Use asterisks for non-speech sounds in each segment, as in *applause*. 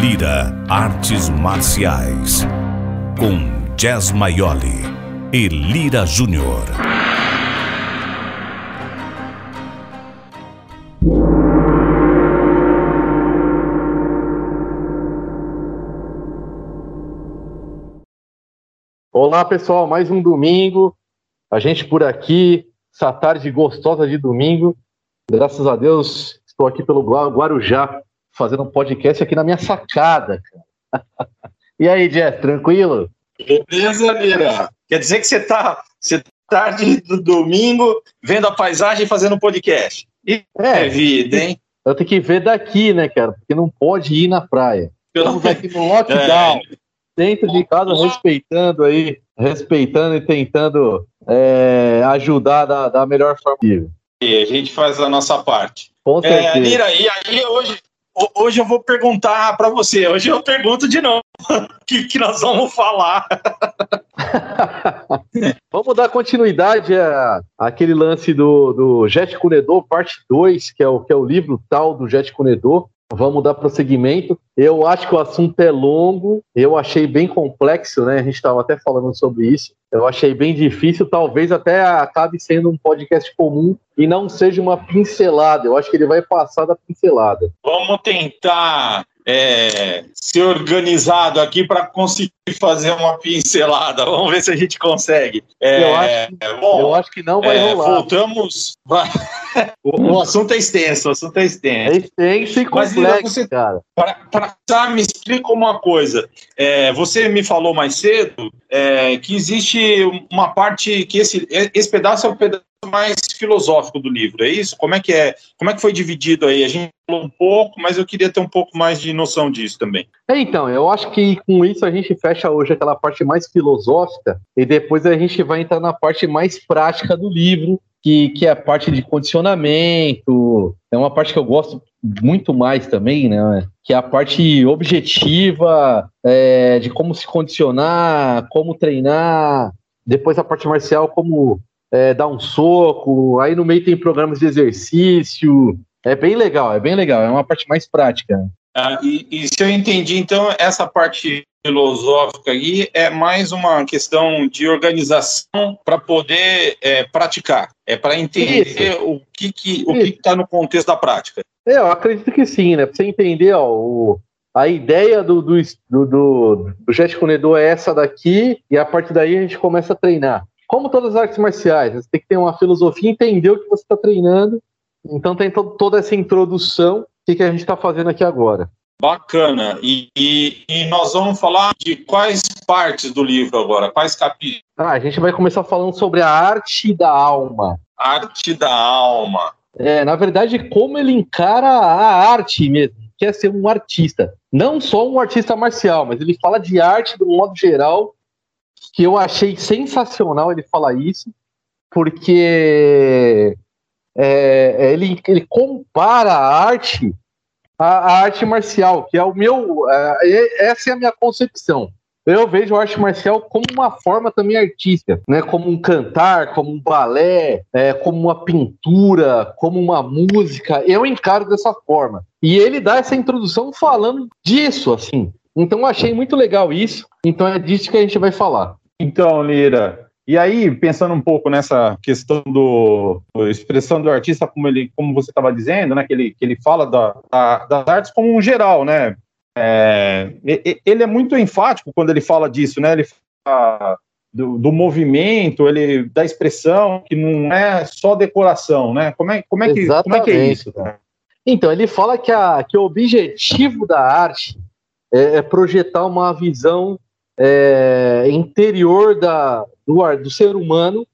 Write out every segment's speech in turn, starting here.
Lira Artes Marciais. Com Jazz Maioli e Lira Júnior. Olá pessoal, mais um domingo. A gente por aqui, essa tarde gostosa de domingo. Graças a Deus, estou aqui pelo Guarujá, fazendo um podcast aqui na minha sacada. *laughs* e aí, Jeff, tranquilo? Beleza, Lira. Quer dizer que você está você tarde do domingo vendo a paisagem e fazendo um podcast. E é, é vida, hein? Eu tenho que ver daqui, né, cara? Porque não pode ir na praia. Estamos aqui no lockdown, é. dentro de casa, respeitando aí, respeitando e tentando é, ajudar da, da melhor forma possível. E a gente faz a nossa parte. Com é, certeza. É, Lira, e aí hoje, hoje eu vou perguntar para você. Hoje eu pergunto de novo o *laughs* que, que nós vamos falar. *laughs* vamos dar continuidade àquele lance do, do Jet Cunedor, parte 2, que, é o, que é o livro tal do Jet Cunedor. Vamos dar prosseguimento. Eu acho que o assunto é longo, eu achei bem complexo, né? A gente estava até falando sobre isso. Eu achei bem difícil, talvez até acabe sendo um podcast comum e não seja uma pincelada. Eu acho que ele vai passar da pincelada. Vamos tentar é, ser organizado aqui para conseguir fazer uma pincelada. Vamos ver se a gente consegue. É, eu, acho, bom, eu acho que não vai é, rolar. Voltamos. O, o, assunto é extenso, o assunto é extenso. É extenso e complexo, Mas, você, cara. Para me explica uma coisa. É, você me falou mais cedo é, que existe uma parte que esse, esse pedaço é o pedaço mais filosófico do livro, é isso? Como é que é? Como é que foi dividido aí? A gente falou um pouco, mas eu queria ter um pouco mais de noção disso também. É, então, eu acho que com isso a gente fecha hoje aquela parte mais filosófica e depois a gente vai entrar na parte mais prática do livro, que, que é a parte de condicionamento, é uma parte que eu gosto muito mais também, né? Que é a parte objetiva é, de como se condicionar, como treinar, depois a parte marcial, como é, dar um soco, aí no meio tem programas de exercício. É bem legal, é bem legal, é uma parte mais prática. Ah, e, e, se eu entendi, então, essa parte filosófica aí é mais uma questão de organização para poder é, praticar, é para entender Isso. o que que o que está no contexto da prática. É, eu acredito que sim, né? Para você entender, ó, o, a ideia do, do, do, do, do é essa daqui, e a partir daí a gente começa a treinar como todas as artes marciais, você tem que ter uma filosofia, entender o que você está treinando. Então tem to toda essa introdução que, que a gente está fazendo aqui agora. Bacana. E, e, e, nós vamos falar de quais partes do livro agora? Quais capítulos? Ah, a gente vai começar falando sobre a arte da alma. Arte da alma. É, na verdade, como ele encara a arte mesmo, quer ser um artista. Não só um artista marcial, mas ele fala de arte do modo geral que eu achei sensacional ele falar isso, porque é, ele, ele compara a arte à, arte marcial, que é o meu. É, essa é a minha concepção. Eu vejo a arte marcial como uma forma também artística, né? Como um cantar, como um balé, é, como uma pintura, como uma música. Eu encaro dessa forma. E ele dá essa introdução falando disso, assim. Então eu achei muito legal isso. Então é disso que a gente vai falar. Então, Lira, e aí, pensando um pouco nessa questão do, do expressão do artista, como ele, como você estava dizendo, né, que ele, que ele fala da, da, das artes como um geral, né? É, ele é muito enfático quando ele fala disso, né? Ele fala do, do, movimento, ele da expressão que não é só decoração, né? Como é, como é que como é que é isso? Então ele fala que, a, que o objetivo da arte é, é projetar uma visão é, interior da, do, do ser humano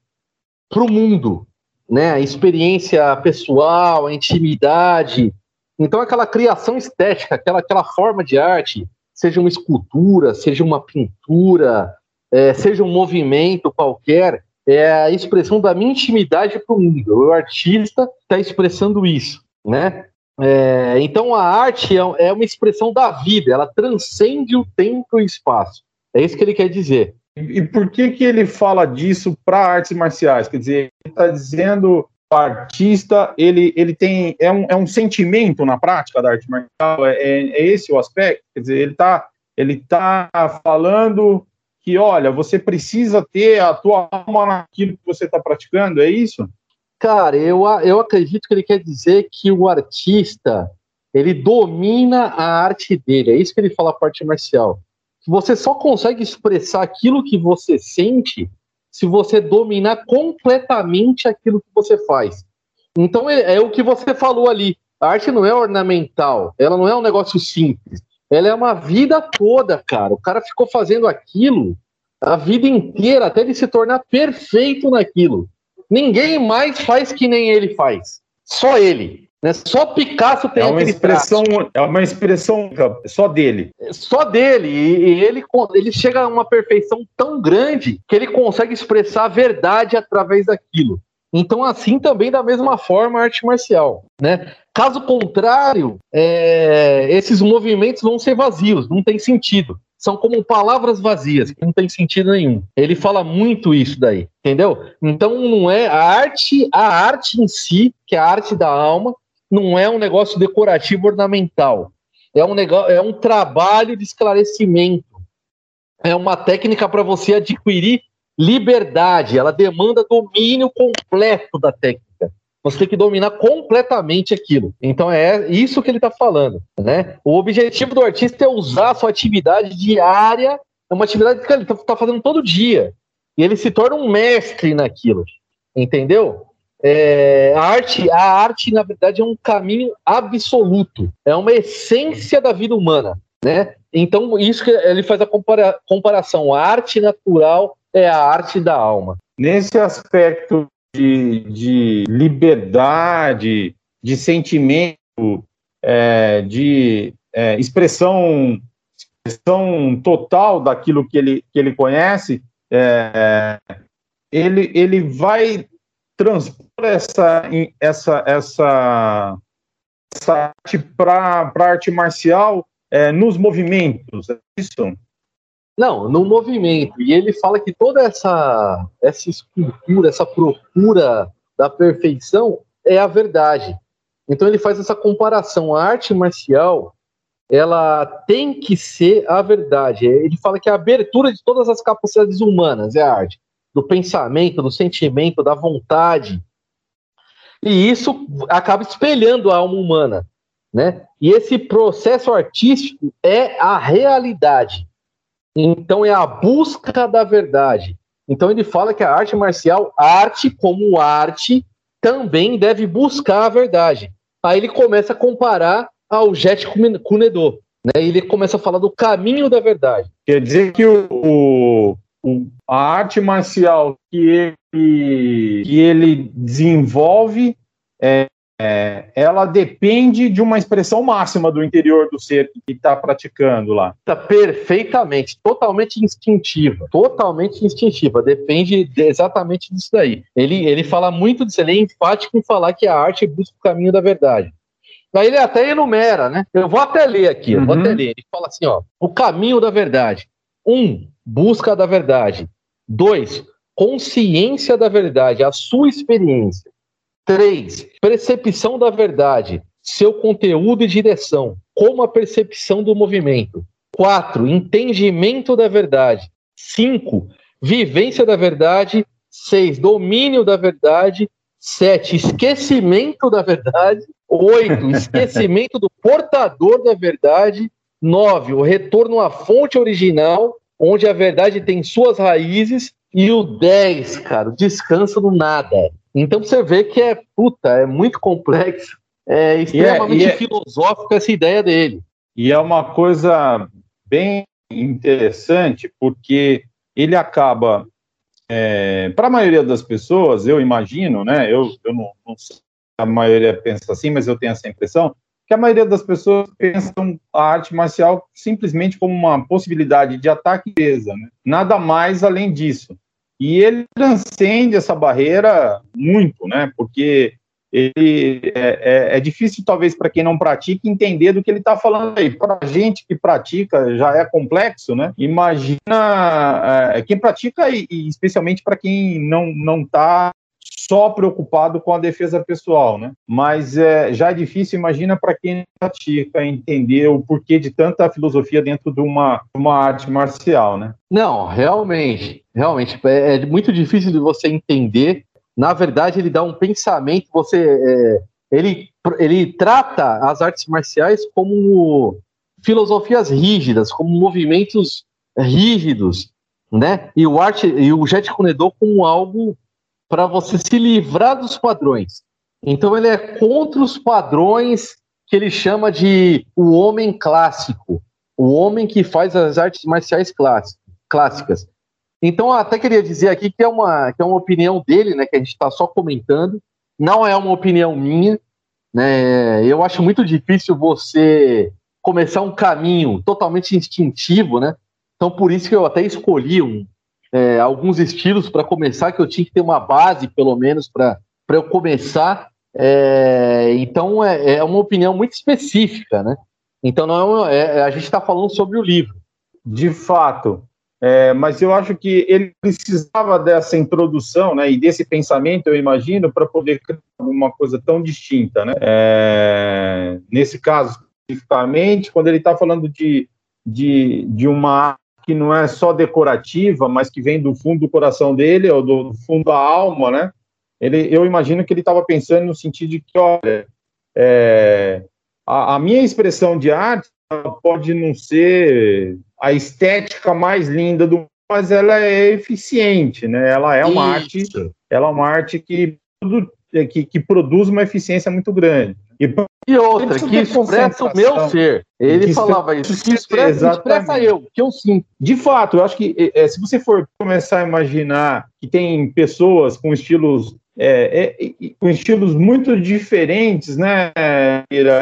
para o mundo, né? A experiência pessoal, a intimidade. Então, aquela criação estética, aquela, aquela forma de arte, seja uma escultura, seja uma pintura, é, seja um movimento qualquer, é a expressão da minha intimidade para o mundo. O artista está expressando isso, né? É, então a arte é, é, uma expressão da vida, ela transcende o tempo e o espaço. É isso que ele quer dizer. E por que, que ele fala disso para artes marciais? Quer dizer, ele está dizendo artista ele, ele tem é um, é um sentimento na prática da arte marcial? É, é, é esse o aspecto? Quer dizer ele está ele tá falando que olha você precisa ter a tua alma naquilo que você está praticando é isso? Cara eu, eu acredito que ele quer dizer que o artista ele domina a arte dele. É isso que ele fala a parte marcial você só consegue expressar aquilo que você sente se você dominar completamente aquilo que você faz. Então é, é, o que você falou ali. A arte não é ornamental, ela não é um negócio simples. Ela é uma vida toda, cara. O cara ficou fazendo aquilo a vida inteira até ele se tornar perfeito naquilo. Ninguém mais faz que nem ele faz. Só ele. Né? Só Picasso tem é uma expressão, traço. é uma expressão só dele. Só dele. E, ele, ele chega a uma perfeição tão grande que ele consegue expressar a verdade através daquilo. Então, assim também da mesma forma a arte marcial, né? Caso contrário, é, esses movimentos vão ser vazios, não tem sentido são como palavras vazias, que não tem sentido nenhum. Ele fala muito isso daí, entendeu? Então não é a arte, a arte em si, que é a arte da alma, não é um negócio decorativo ornamental. É um, negócio, é um trabalho de esclarecimento. É uma técnica para você adquirir liberdade. Ela demanda domínio completo da técnica. Você tem que dominar completamente aquilo. Então é isso que ele está falando. Né? O objetivo do artista é usar a sua atividade diária, é uma atividade que ele está tá fazendo todo dia. E ele se torna um mestre naquilo. Entendeu? É, a, arte, a arte, na verdade, é um caminho absoluto, é uma essência da vida humana. Né? Então, isso que ele faz a compara comparação. A arte natural é a arte da alma. Nesse aspecto de, de liberdade, de sentimento, é, de é, expressão, expressão total daquilo que ele, que ele conhece, é, ele, ele vai transpor essa, essa, essa, essa arte para a arte marcial é, nos movimentos, é isso? Não, no movimento. E ele fala que toda essa, essa escultura, essa procura da perfeição é a verdade. Então ele faz essa comparação. A arte marcial, ela tem que ser a verdade. Ele fala que a abertura de todas as capacidades humanas é a arte do pensamento, do sentimento, da vontade. E isso acaba espelhando a alma humana, né? E esse processo artístico é a realidade. Então é a busca da verdade. Então ele fala que a arte marcial, arte como arte, também deve buscar a verdade. Aí ele começa a comparar ao Jet Kunedô, né? Ele começa a falar do caminho da verdade. Quer dizer que o, o a arte marcial que ele, que ele desenvolve, é, é, ela depende de uma expressão máxima do interior do ser que está praticando lá. Tá perfeitamente, totalmente instintiva, totalmente instintiva. Depende de, exatamente disso daí. Ele, ele fala muito disso, ele é enfático em falar que a arte busca o caminho da verdade. Aí ele até enumera, né? Eu vou até ler aqui, uhum. vou até ler. Ele fala assim, ó, o caminho da verdade. Um, busca da verdade. Dois, consciência da verdade, a sua experiência. Três, percepção da verdade, seu conteúdo e direção, como a percepção do movimento. Quatro, entendimento da verdade. Cinco, vivência da verdade. Seis, domínio da verdade. Sete, esquecimento da verdade. Oito, *laughs* esquecimento do portador da verdade. Nove, o retorno à fonte original onde a verdade tem suas raízes, e o 10, cara, o descanso no nada. Então você vê que é, puta, é muito complexo, é extremamente e é, e é, filosófico essa ideia dele. E é uma coisa bem interessante, porque ele acaba, é, para a maioria das pessoas, eu imagino, né, eu, eu não, não sei se a maioria pensa assim, mas eu tenho essa impressão, que a maioria das pessoas pensam a arte marcial simplesmente como uma possibilidade de ataque e defesa, né? nada mais além disso. E ele transcende essa barreira muito, né? Porque ele é, é, é difícil, talvez, para quem não pratica, entender do que ele está falando aí. Para a gente que pratica já é complexo, né? Imagina é, quem pratica e, e especialmente para quem não não está só preocupado com a defesa pessoal, né? Mas é, já é difícil, imagina para quem pratica entender o porquê de tanta filosofia dentro de uma, uma arte marcial, né? Não, realmente, realmente é, é muito difícil de você entender. Na verdade, ele dá um pensamento, você é, ele, ele trata as artes marciais como filosofias rígidas, como movimentos rígidos, né? E o arte e o Jet Kunedô como algo para você se livrar dos padrões. Então ele é contra os padrões que ele chama de o homem clássico, o homem que faz as artes marciais clássicas. Então até queria dizer aqui que é uma que é uma opinião dele, né? Que a gente está só comentando. Não é uma opinião minha, né? Eu acho muito difícil você começar um caminho totalmente instintivo, né? Então, por isso que eu até escolhi um, é, alguns estilos para começar, que eu tinha que ter uma base, pelo menos, para eu começar. É, então, é, é, uma opinião muito específica, né? Então, não é, é a gente está falando sobre o livro. De fato. É, mas eu acho que ele precisava dessa introdução né, e desse pensamento, eu imagino, para poder criar uma coisa tão distinta. Né? É, nesse caso, especificamente, quando ele está falando de, de, de uma que não é só decorativa, mas que vem do fundo do coração dele, ou do fundo da alma, né? Ele, eu imagino que ele estava pensando no sentido de que, olha, é, a, a, minha expressão de arte pode não ser a estética mais linda do mas ela é eficiente, né? Ela é uma Isso. arte, ela é uma arte que, que, que produz uma eficiência muito grande. E, e outra, que expressa o meu ser. Ele falava isso, que expressa, expressa eu, que eu sinto. De fato, eu acho que é, se você for começar a imaginar que tem pessoas com estilos é, é, com estilos muito diferentes, né,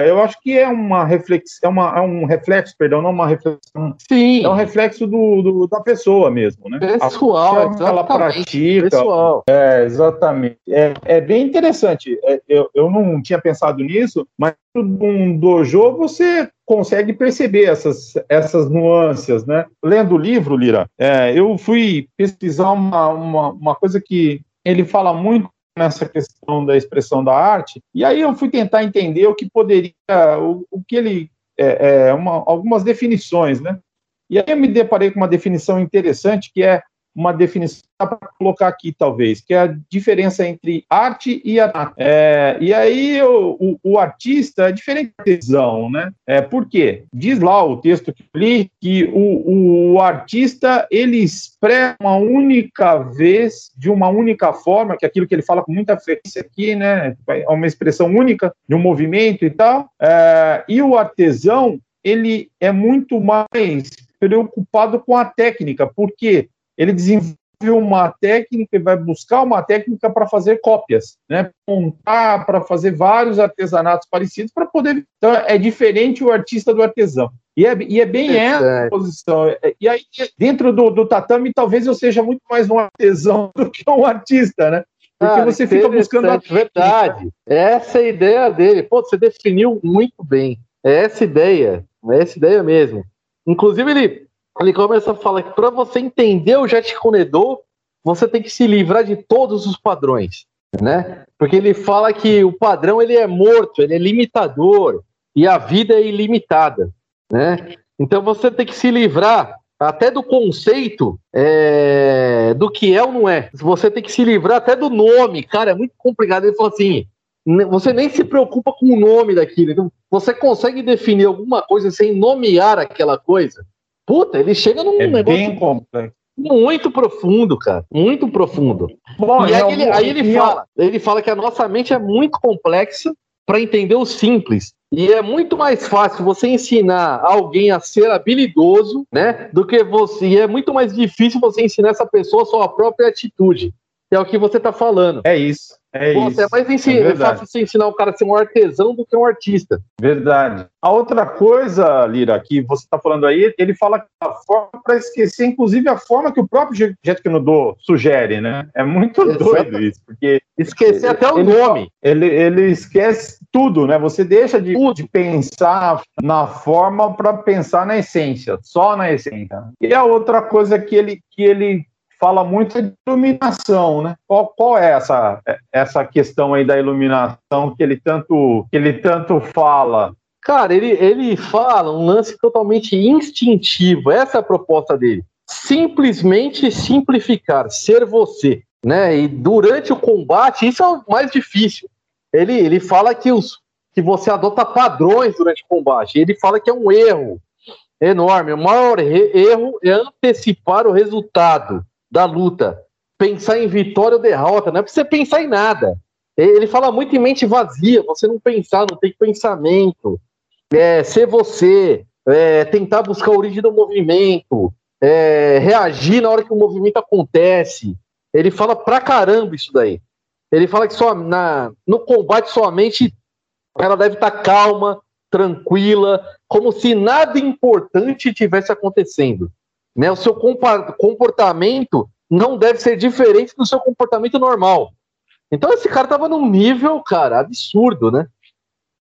Eu acho que é uma reflexão, é, uma, é um reflexo, perdão, não uma reflexão. Sim. É um reflexo do, do da pessoa mesmo, né? Pessoal, a ela pratica. Pessoal. É, exatamente. É, é bem interessante. É, eu, eu não tinha pensado nisso, mas num dojo você consegue perceber essas, essas nuances, né? Lendo o livro, Lira, é, eu fui pesquisar uma, uma, uma coisa que ele fala muito nessa questão da expressão da arte, e aí eu fui tentar entender o que poderia, o, o que ele, é, é, uma, algumas definições, né? E aí eu me deparei com uma definição interessante que é uma definição para colocar aqui, talvez, que é a diferença entre arte e arte. É, e aí o, o, o, artista é diferente do artesão, né? É, por quê? Diz lá o texto que eu li que o, o artista ele expressa uma única vez, de uma única forma, que é aquilo que ele fala com muita frequência aqui, né? É uma expressão única de um movimento e tal. É, e o artesão ele é muito mais preocupado com a técnica, porque ele desenvolve uma técnica e vai buscar uma técnica para fazer cópias, né? Montar para fazer vários artesanatos parecidos para poder. Então, é diferente o artista do artesão. E é, e é bem é essa posição. E aí, dentro do, do tatame, talvez eu seja muito mais um artesão *laughs* do que um artista, né? Porque ah, você fica buscando a verdade. Essa é a ideia dele. Pô, você definiu muito bem. É essa ideia. É essa ideia mesmo. Inclusive, ele ele começa a falar que para você entender o Jet Conedor, você tem que se livrar de todos os padrões, né? Porque ele fala que o padrão ele é morto, ele é limitador e a vida é ilimitada, né? Então você tem que se livrar até do conceito é, do que é ou não é. Você tem que se livrar até do nome, cara, é muito complicado. Ele falou assim: você nem se preocupa com o nome daquilo. Então, você consegue definir alguma coisa sem nomear aquela coisa? Puta, ele chega num é negócio bem complexo. muito profundo, cara, muito profundo. Bom, e aí, ele, aí ele fala, ele fala que a nossa mente é muito complexa para entender o simples. E é muito mais fácil você ensinar alguém a ser habilidoso, né, do que você. E é muito mais difícil você ensinar essa pessoa a sua própria atitude. É o que você está falando. É isso. É Pô, isso. É mais ensin... é, fácil você ensinar o cara a ser um artesão do que um artista. Verdade. A outra coisa, Lira, que você está falando aí, ele fala a forma para esquecer, inclusive a forma que o próprio Jet Nodô sugere, né? É muito Exato. doido isso, porque esquecer até o ele, nome. Ele, ele esquece tudo, né? Você deixa de, de pensar na forma para pensar na essência, só na essência. E a outra coisa que ele que ele fala muito de iluminação, né? Qual, qual é essa, essa questão aí da iluminação que ele tanto, que ele tanto fala? Cara, ele, ele fala um lance totalmente instintivo. Essa é a proposta dele. Simplesmente simplificar, ser você. Né? E durante o combate, isso é o mais difícil. Ele, ele fala que, os, que você adota padrões durante o combate. Ele fala que é um erro enorme. O maior erro é antecipar o resultado da luta. Pensar em vitória ou derrota. Não é pra você pensar em nada. Ele fala muito em mente vazia, você não pensar, não tem pensamento é, ser você, é, tentar buscar a origem do movimento, é, reagir na hora que o movimento acontece. Ele fala pra caramba isso daí. Ele fala que só na, no combate sua mente ela deve estar tá calma, tranquila, como se nada importante tivesse acontecendo. Né? O seu comportamento não deve ser diferente do seu comportamento normal. Então esse cara tava num nível, cara, absurdo, né?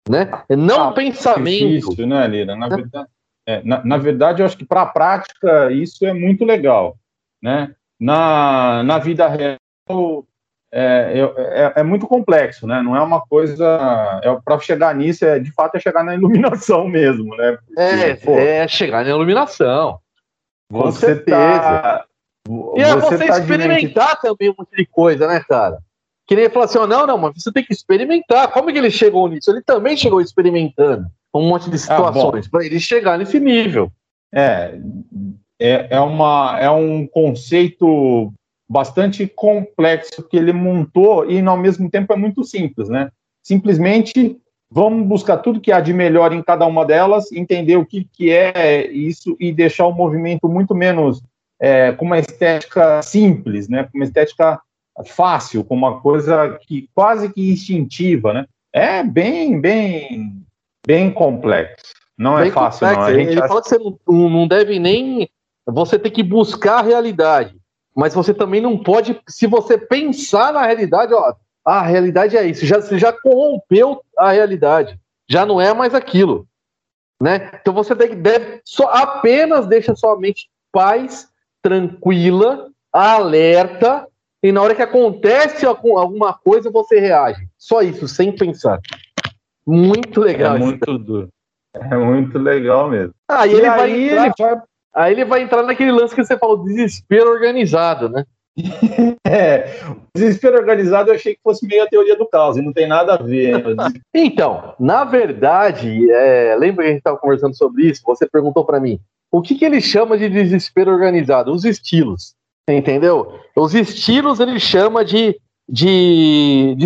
né? É não ah, pensamento. Difícil, né, Lira? Na, verdade, é, na, na verdade, eu acho que para a prática isso é muito legal, né? Na, na vida real é, é, é, muito complexo, né? Não é uma coisa. É, para chegar nisso, é, de fato, é chegar na iluminação *laughs* mesmo, né? Porque, é, pô, é chegar na iluminação. Com você certeza. Tá, e é você, você tá experimentar também um monte de coisa, né, cara? Que nem falar assim, oh, não, não, mas você tem que experimentar. Como que ele chegou nisso? Ele também chegou experimentando um monte de ah, situações ah, para ele chegar nesse nível. É, é, é, uma, é um conceito bastante complexo que ele montou e ao mesmo tempo é muito simples, né? Simplesmente vamos buscar tudo que há de melhor em cada uma delas, entender o que, que é isso e deixar o movimento muito menos é, com uma estética simples, né? Com uma estética fácil, com uma coisa que quase que instintiva, né? É bem, bem, bem complexo. Não é bem é fácil, complexo. não. Ele acha... fala que você não, não deve nem. Você tem que buscar a realidade. Mas você também não pode. Se você pensar na realidade, ó, a realidade é isso. Já, você já corrompeu a realidade. Já não é mais aquilo. Né? Então você deve, deve só, apenas deixa sua mente paz, tranquila, alerta e na hora que acontece alguma coisa, você reage. Só isso, sem pensar. Muito legal. É muito duro. É muito legal mesmo. Ah, e, e ele, aí, vai entrar, ele vai... aí ele vai entrar naquele lance que você falou, desespero organizado, né? *laughs* é, desespero organizado eu achei que fosse meio a teoria do caos, e não tem nada a ver. *laughs* então, na verdade, é, lembra que a gente estava conversando sobre isso? Você perguntou para mim, o que, que ele chama de desespero organizado? Os estilos. Entendeu? Os estilos ele chama de, de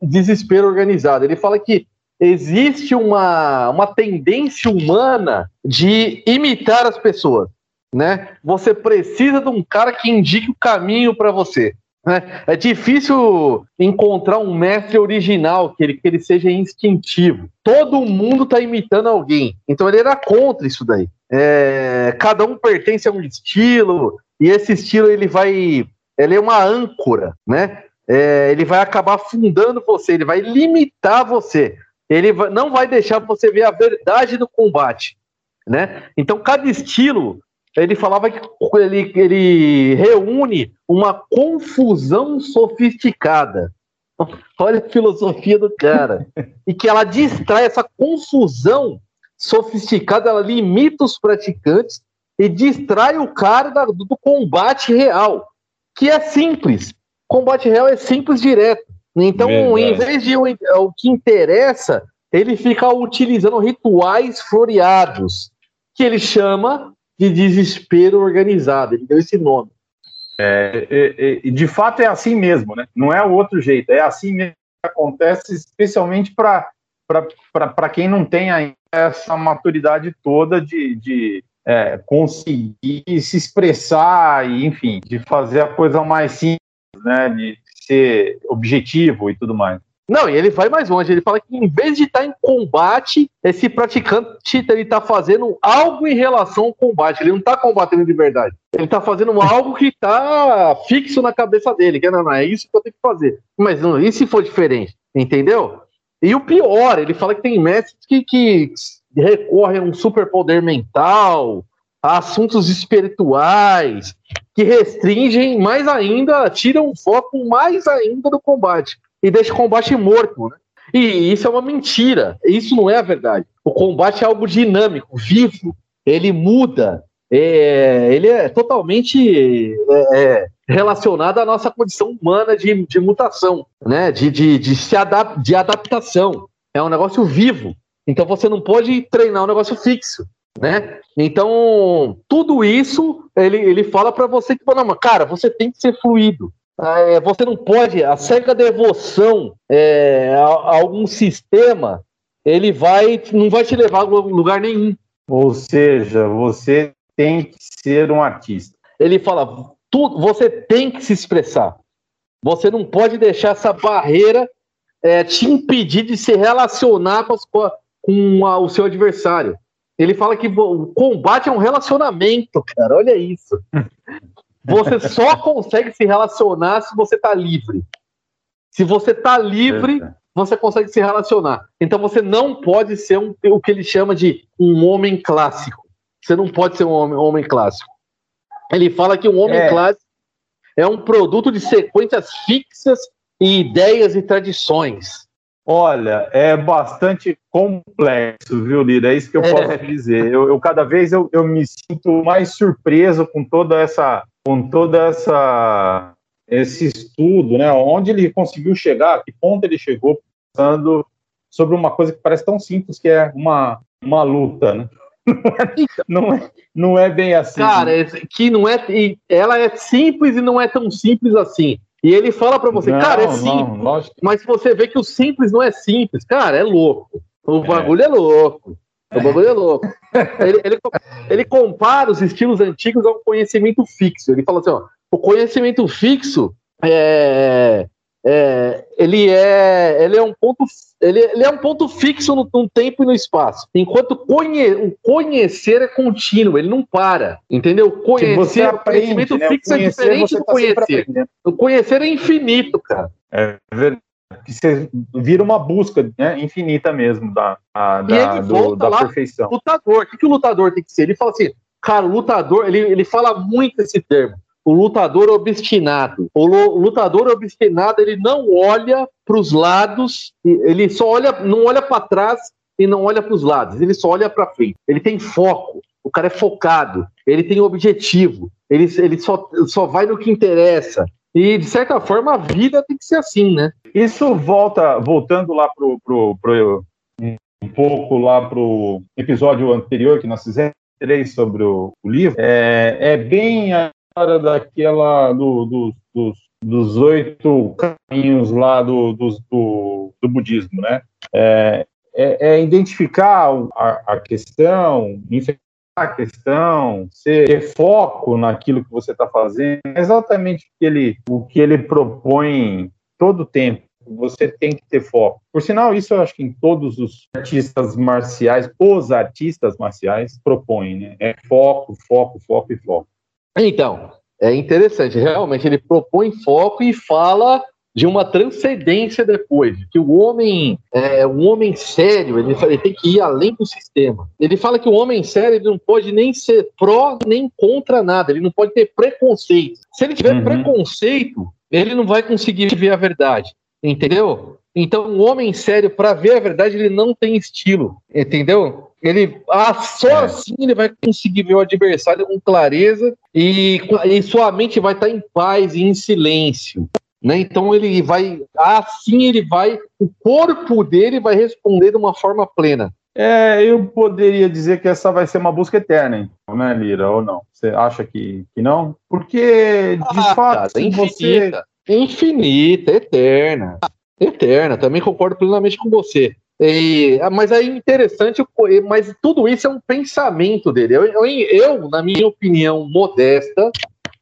desespero organizado. Ele fala que existe uma, uma tendência humana de imitar as pessoas. Né? Você precisa de um cara que indique o caminho para você. Né? É difícil encontrar um mestre original que ele, que ele seja instintivo. Todo mundo está imitando alguém. Então ele era contra isso daí. É, cada um pertence a um estilo, e esse estilo ele vai, ele é uma âncora, né? É, ele vai acabar afundando você, ele vai limitar você, ele vai, não vai deixar você ver a verdade do combate, né? Então cada estilo ele falava que ele, ele reúne uma confusão sofisticada. Olha a filosofia do cara. *laughs* e que ela distrai essa confusão sofisticada, ela limita os praticantes e distrai o cara da, do combate real, que é simples. Combate real é simples direto. Então, Verdade. em vez de o, o que interessa, ele fica utilizando rituais floreados, que ele chama de desespero organizado. Ele deu esse nome. É, é, é, de fato é assim mesmo, né? Não é o outro jeito, é assim mesmo que acontece, especialmente para quem não tem essa maturidade toda de, de, é, conseguir se expressar e, enfim, de fazer a coisa mais simples, né, de ser objetivo e tudo mais. Não, e ele vai mais longe. Ele fala que em vez de estar em combate, esse praticante ele está fazendo algo em relação ao combate. Ele não está combatendo de verdade. Ele está fazendo algo que está fixo na cabeça dele. Que não, não, é isso que eu tenho que fazer. Mas não, e se for diferente? Entendeu? E o pior, ele fala que tem mestres que, que recorre a um superpoder mental, a assuntos espirituais, que restringem mais ainda, tiram o foco mais ainda do combate e deixa o combate morto. Né? E isso é uma mentira, isso não é a verdade. O combate é algo dinâmico, vivo, ele muda, é, ele é totalmente é, é, relacionado à nossa condição humana de, de mutação, né? de, de, de, se adap de adaptação. É um negócio vivo. Então você não pode treinar um negócio fixo. Né? Então, tudo isso ele, ele fala para você que, cara, você tem que ser fluido. É, você não pode, a cega devoção é, a, a, algum sistema, ele vai, não vai te levar a lugar nenhum. Ou seja, você tem que ser um artista. Ele fala, tudo, você tem que se expressar. Você não pode deixar essa barreira é, te impedir de se relacionar com, as, com a, o seu adversário. Ele fala que o combate é um relacionamento, cara. Olha isso. *laughs* Você só consegue se relacionar se você está livre. Se você está livre, você consegue se relacionar. Então você não pode ser um, o que ele chama de um homem clássico. Você não pode ser um homem, um homem clássico. Ele fala que um homem é. clássico é um produto de sequências fixas e ideias e tradições. Olha, é bastante complexo, viu, Lira? É isso que eu é. posso dizer. Eu, eu cada vez eu, eu, me sinto mais surpreso com toda essa, com toda essa esse estudo, né? Onde ele conseguiu chegar, que ponto ele chegou pensando sobre uma coisa que parece tão simples que é uma, uma luta, né? Não é, não é bem assim. Cara, é que não é. Ela é simples e não é tão simples assim. E ele fala para você, não, cara, é simples. Não, mas você vê que o simples não é simples, cara, é louco. O é. bagulho é, é louco. O bagulho é louco. *laughs* ele, ele, ele, compara os estilos antigos ao conhecimento fixo. Ele fala assim: ó, o conhecimento fixo é, é, ele é ele é um ponto ele, ele é um ponto fixo no, no, tempo e no espaço. Enquanto conhe, o conhecer é contínuo ele não para entendeu? Conhecer aprende, conhecimento né? fixo é diferente do tá conhecer. o conhecer é infinito cara. É verdade. Que você vira uma busca né, infinita mesmo da, a, da, do, da perfeição. Lutador, o que, que o lutador tem que ser? Ele fala assim, cara, o lutador, ele, ele fala muito esse termo o lutador obstinado. O lutador obstinado, ele não olha para os lados, ele só olha, não olha para trás e não olha para os lados, ele só olha para frente. Ele tem foco, o cara é focado, ele tem objetivo, ele, ele só, só vai no que interessa. E, de certa forma, a vida tem que ser assim, né? Isso volta, voltando lá pro, pro, pro um pouco lá pro episódio anterior que nós fizemos sobre o, livro, é, é bem história daquela do, do, dos, dos oito caminhos lá do, do, do, do budismo, né? É, é, é identificar a, a questão, a questão, ter foco naquilo que você está fazendo, é exatamente o que ele, o que ele propõe todo o tempo. Você tem que ter foco. Por sinal, isso eu acho que em todos os artistas marciais, os artistas marciais propõem, né? É foco, foco, foco e foco. Então, é interessante. Realmente, ele propõe foco e fala de uma transcendência depois, que o homem, é, um homem sério, ele, ele, tem que ir além do sistema. Ele fala que o homem sério ele não pode nem ser pró nem contra nada, ele não pode ter preconceito. Se ele tiver uhum. preconceito, ele não vai conseguir ver a verdade, entendeu? Então, o homem sério, para ver a verdade, ele não tem estilo, entendeu? Ele ah, só é. assim ele vai conseguir ver o adversário com clareza e, e sua mente vai estar em paz e em silêncio. Né? Então ele vai, assim ele vai, o corpo dele vai responder de uma forma plena. É, eu poderia dizer que essa vai ser uma busca eterna, então, né, Lira? Ou não? Você acha que, que não? Porque, de ah, fato, cara, infinita, você... infinita, eterna. Eterna, também concordo plenamente com você. E, ah, mas é interessante, mas tudo isso é um pensamento dele. Eu, eu, eu, na minha opinião modesta,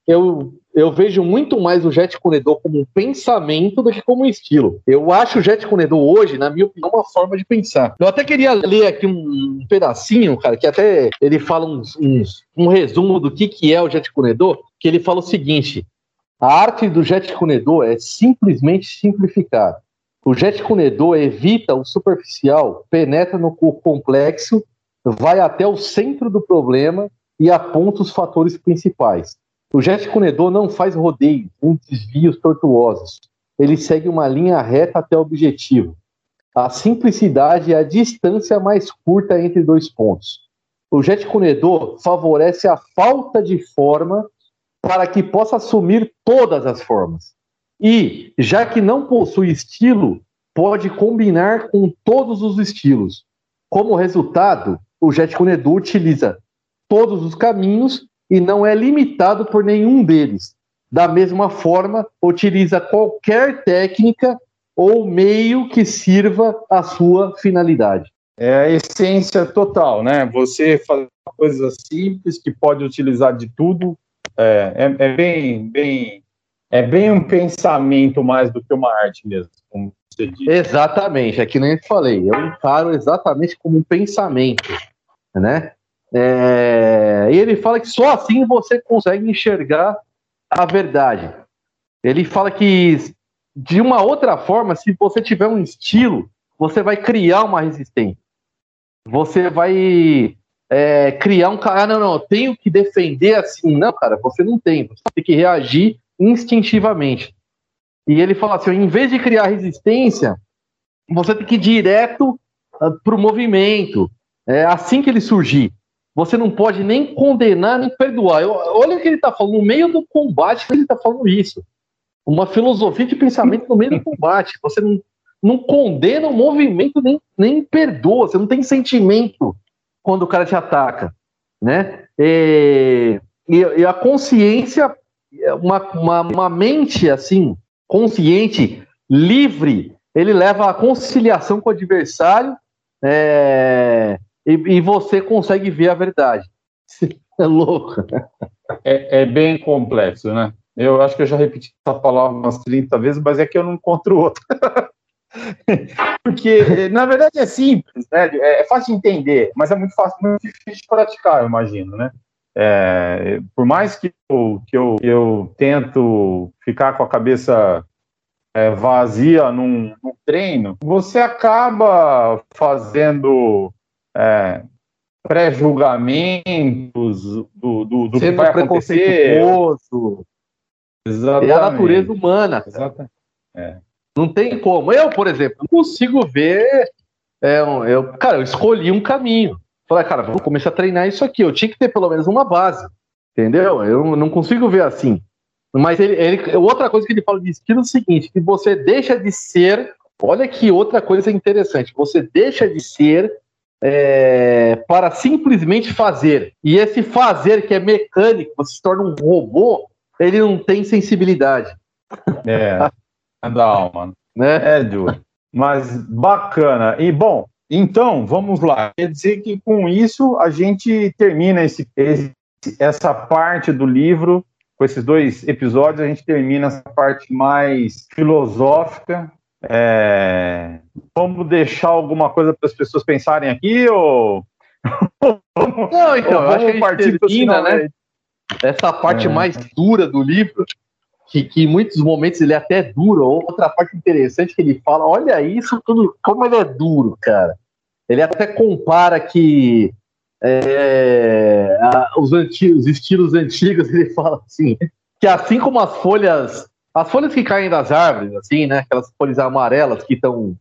eu, eu vejo muito mais o Jet Corredor como um pensamento do que como um estilo. Eu acho o Jet Corredor hoje, na minha opinião, uma forma de pensar. Eu até queria ler aqui um pedacinho, cara, que até ele fala uns, uns, um resumo do que, que é o Jet Corredor, que ele fala o seguinte: a arte do Jet Corredor é simplesmente simplificar o jet cunedor evita o superficial, penetra no complexo, vai até o centro do problema e aponta os fatores principais. O jet conedor não faz rodeios, desvios tortuosos. Ele segue uma linha reta até o objetivo. A simplicidade é a distância mais curta entre dois pontos. O jet conedor favorece a falta de forma para que possa assumir todas as formas. E, já que não possui estilo, pode combinar com todos os estilos. Como resultado, o jet conedor utiliza todos os caminhos e não é limitado por nenhum deles. Da mesma forma, utiliza qualquer técnica ou meio que sirva à sua finalidade. É a essência total, né? Você fazer coisas simples que pode utilizar de tudo. É, é, é, bem, bem, é bem um pensamento mais do que uma arte mesmo, como você disse. Exatamente, é que nem eu falei. Eu encaro exatamente como um pensamento, né? É, e ele fala que só assim você consegue enxergar a verdade. Ele fala que, de uma outra forma, se você tiver um estilo, você vai criar uma resistência. Você vai é, criar um cara. Ah, não, não, eu tenho que defender assim. Não, cara, você não tem. Você tem que reagir instintivamente. E ele fala assim: em vez de criar resistência, você tem que ir direto uh, para o movimento. É assim que ele surgir. Você não pode nem condenar nem perdoar. Eu, olha o que ele está falando, no meio do combate ele está falando isso. Uma filosofia de pensamento no meio do combate. Você não, não condena o movimento nem, nem perdoa. Você não tem sentimento quando o cara te ataca. Né? E, e, e a consciência, uma, uma, uma mente assim, consciente, livre, ele leva a conciliação com o adversário. É, e, e você consegue ver a verdade. É louco. É, é, bem complexo, né? Eu acho que eu já repeti essa palavra umas 30 vezes, mas é que eu não encontro outra. *laughs* Porque, na verdade, é simples, né? É, é fácil de entender, mas é muito fácil, muito difícil de praticar, eu imagino, né? É, por mais que eu, que eu, eu tento ficar com a cabeça é, vazia num, num, treino, você acaba fazendo é, pré-julgamentos do, do, do que vai acontecer. Exatamente. É a natureza humana. Exatamente. É. Não tem como. Eu, por exemplo, não consigo ver. É, eu, cara, eu escolhi um caminho. Falei, cara, vou começar a treinar isso aqui. Eu tinha que ter pelo menos uma base. Entendeu? Eu não consigo ver assim. Mas ele, ele, outra coisa que ele fala de estilo é o seguinte: que você deixa de ser. Olha que outra coisa interessante. Você deixa de ser é, para simplesmente fazer. E esse fazer que é mecânico, você se torna um robô, ele não tem sensibilidade. É, é da alma. *laughs* Né? É duro. Mas bacana. E bom, então, vamos lá. Quer dizer que com isso a gente termina esse, esse, essa parte do livro, com esses dois episódios, a gente termina essa parte mais filosófica é... Vamos deixar alguma coisa para as pessoas pensarem aqui ou. *laughs* Não, então, eu acho que a gente termina, né? Essa parte é. mais dura do livro, que, que, em muitos momentos ele é até duro. Outra parte interessante que ele fala: olha isso, tudo, como ele é duro, cara. Ele até compara que é, a, os, antigos, os estilos antigos, ele fala assim, que assim como as folhas as folhas que caem das árvores, assim, né? Aquelas folhas amarelas que estão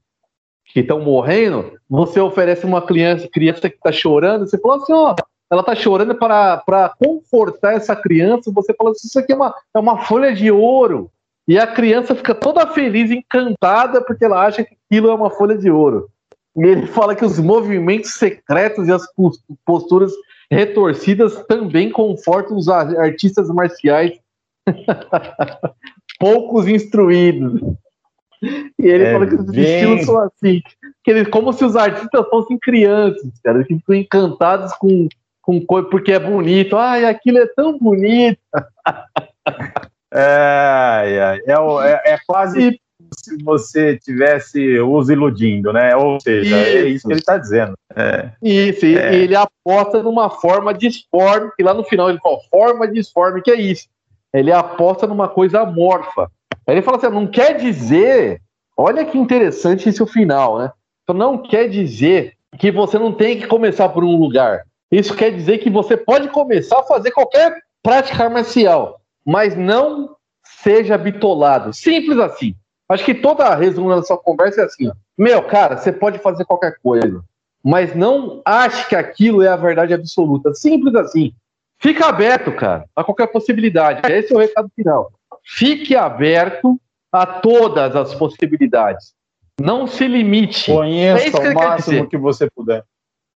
que estão morrendo, você oferece uma criança, criança que está chorando, você fala assim, ó, ela está chorando para, confortar essa criança, você fala assim, isso aqui é uma, é uma folha de ouro. E a criança fica toda feliz, encantada, porque ela acha que aquilo é uma folha de ouro. E ele fala que os movimentos secretos e as posturas retorcidas também confortam os artistas marciais *laughs* poucos instruídos. E ele é falou que os bem... estilos são assim, que eles, como se os artistas fossem crianças, cara, que ficam encantados com, com coisa porque é bonito. Ai, aquilo é tão bonito. *laughs* É, é, é, é quase se você tivesse os iludindo, né? Ou seja, isso. é isso que ele está dizendo. É. Isso, e é. ele aposta numa forma disforme, que lá no final ele fala forma disforme, que é isso ele aposta numa coisa amorfa. Ele fala assim: não quer dizer, olha que interessante esse o final, né? Então, não quer dizer que você não tem que começar por um lugar. Isso quer dizer que você pode começar a fazer qualquer prática marcial, mas não seja bitolado. Simples assim. Acho que toda a resumo da sua conversa é assim, ó. Meu, cara, você pode fazer qualquer coisa, mas não ache que aquilo é a verdade absoluta. Simples assim. Fica aberto, cara, a qualquer possibilidade. Esse é o recado final. Fique aberto a todas as possibilidades. Não se limite. Conheça é o máximo que você puder.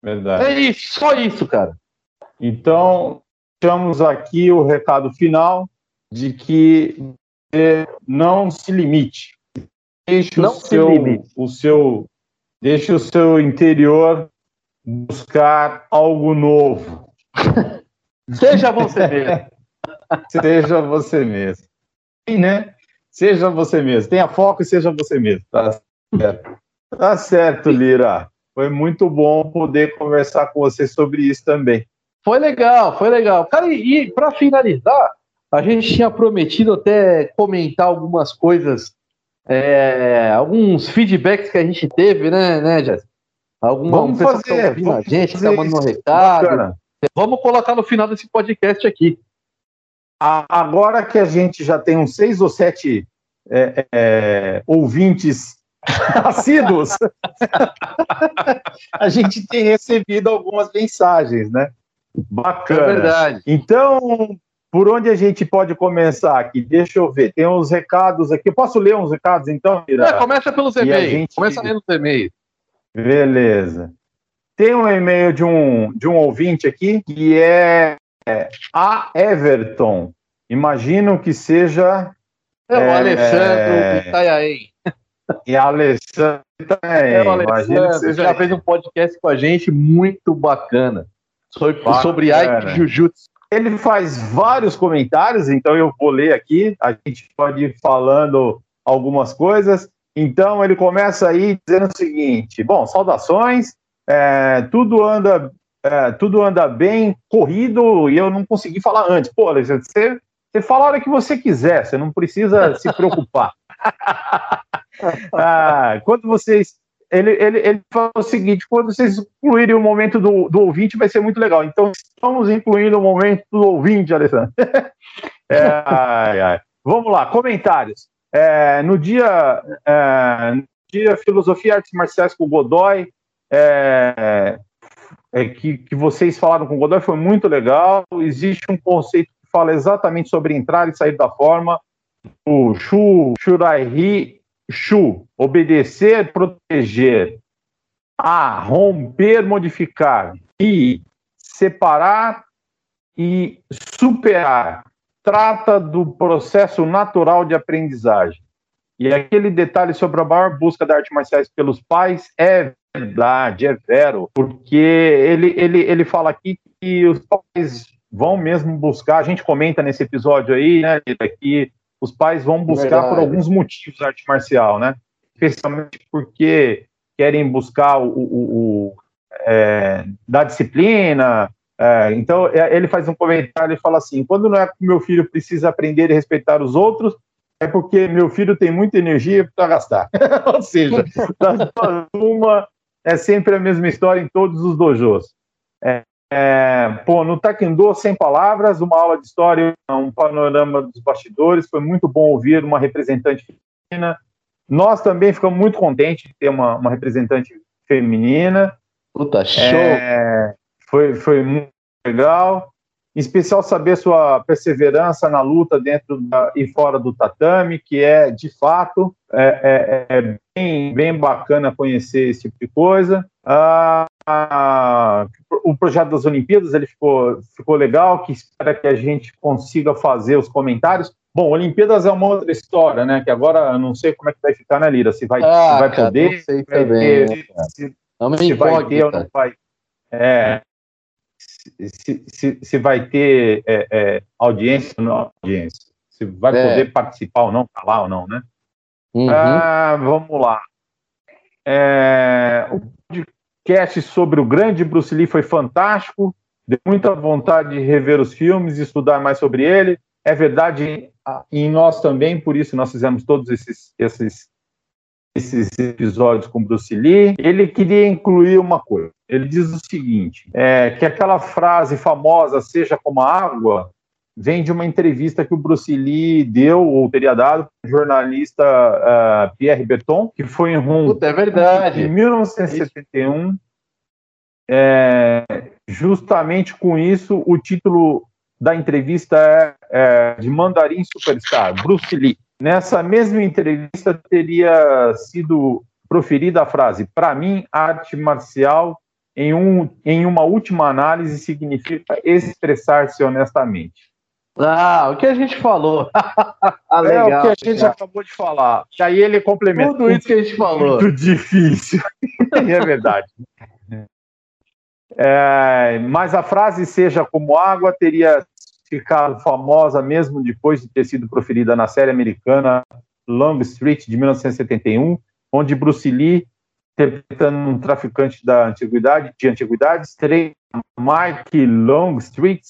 Verdade. É isso, só isso, cara. Então, temos aqui o recado final de que não se limite. Deixe não o seu, o seu, deixe o seu interior buscar algo novo. *laughs* Seja você mesmo. *laughs* seja você mesmo. Sim, né? Seja você mesmo. Tenha foco e seja você mesmo. Tá certo, tá certo Lira. Foi muito bom poder conversar com você sobre isso também. Foi legal, foi legal. Cara, e, e para finalizar, a gente tinha prometido até comentar algumas coisas, é, alguns feedbacks que a gente teve, né, né, Jess? Alguma, vamos fazer, que tá a gente, tá mandando um recado. Bacana. Vamos colocar no final desse podcast aqui. Agora que a gente já tem uns seis ou sete é, é, ouvintes *laughs* assíduos, *laughs* a gente tem recebido algumas mensagens, né? Bacana. É verdade. Então, por onde a gente pode começar aqui? Deixa eu ver. Tem uns recados aqui. Eu posso ler uns recados, então, Mira? É, começa pelos e-mails. Gente... Começa lendo os e-mails. Beleza. Tem um e-mail de um, de um ouvinte aqui, que é, é a Everton. Imagino que seja... É o é, Alessandro Itaiaém. E a Alessandra também. É, que já fez um podcast com a gente muito bacana sobre, bacana. sobre Ike Jujutsu. Ele faz vários comentários, então eu vou ler aqui. A gente pode ir falando algumas coisas. Então ele começa aí dizendo o seguinte: bom, saudações, é, tudo anda é, tudo anda bem corrido e eu não consegui falar antes. Pô, Alexandre, você, você fala a hora que você quiser, você não precisa se preocupar. *laughs* ah, quando vocês. Ele, ele, ele fala o seguinte: quando vocês incluírem o momento do, do ouvinte, vai ser muito legal. Então, estamos incluindo o momento do ouvinte, Alessandro. *laughs* é, ai, ai. Vamos lá, comentários. É, no dia, é, no dia Filosofia e Artes Marciais com o Godoy, é, é, que, que vocês falaram com o Godoy foi muito legal. Existe um conceito que fala exatamente sobre entrar e sair da forma. O Shu Shuraihi Shu, obedecer, proteger. A, romper, modificar. I, separar e superar. Trata do processo natural de aprendizagem. E aquele detalhe sobre a maior busca da arte marciais pelos pais é verdade, é vero, porque ele, ele, ele fala aqui que os pais vão mesmo buscar, a gente comenta nesse episódio aí, né, que os pais vão buscar Verdade. por alguns motivos a arte marcial, né? Especialmente porque querem buscar o, o, o é, da disciplina. É, então é, ele faz um comentário e fala assim: quando não é que meu filho precisa aprender e respeitar os outros, é porque meu filho tem muita energia para gastar. *laughs* Ou seja, *laughs* uma é sempre a mesma história em todos os dojos. É, é, pô, no Taekwondo, sem palavras, uma aula de história, um panorama dos bastidores, foi muito bom ouvir uma representante feminina. Nós também ficamos muito contentes de ter uma, uma representante feminina. Puta, show! É, foi, foi muito legal. Em especial saber sua perseverança na luta dentro da, e fora do tatame, que é, de fato, é, é, é bem, bem bacana conhecer esse tipo de coisa. Ah, o projeto das Olimpíadas ele ficou, ficou legal, que espera que a gente consiga fazer os comentários. Bom, Olimpíadas é uma outra história, né? Que agora eu não sei como é que vai ficar na né, Lira, se vai, ah, se vai cara, poder, não sei vai também, ter, né, se, se vai ter ou não vai. É, se, se, se vai ter é, é, audiência ou não audiência, se vai é. poder participar ou não, falar tá ou não, né? Uhum. Ah, vamos lá. É, o podcast sobre o grande Bruce Lee foi fantástico. Deu muita vontade de rever os filmes e estudar mais sobre ele. É verdade em nós também, por isso nós fizemos todos esses, esses esses episódios com Bruce Lee, ele queria incluir uma coisa. Ele diz o seguinte: é, que aquela frase famosa, seja como a água, vem de uma entrevista que o Bruce Lee deu, ou teria dado, para o jornalista uh, Pierre Berton, que foi em Rum. Puta, é verdade. Em 1971. É, justamente com isso, o título da entrevista é, é de Mandarim Superstar, Bruce Lee. Nessa mesma entrevista teria sido proferida a frase: para mim, arte marcial, em, um, em uma última análise, significa expressar-se honestamente. Ah, o que a gente falou. *laughs* ah, legal, é o que a gente legal. acabou de falar. E aí ele complementa. Tudo isso que a gente falou. Muito difícil. *laughs* é verdade. É, mas a frase seja como água teria ficado famosa mesmo depois de ter sido proferida na série americana Long Street de 1971, onde Bruce Lee interpretando um traficante da antiguidade, de antiguidades, treina Mike Longstreet,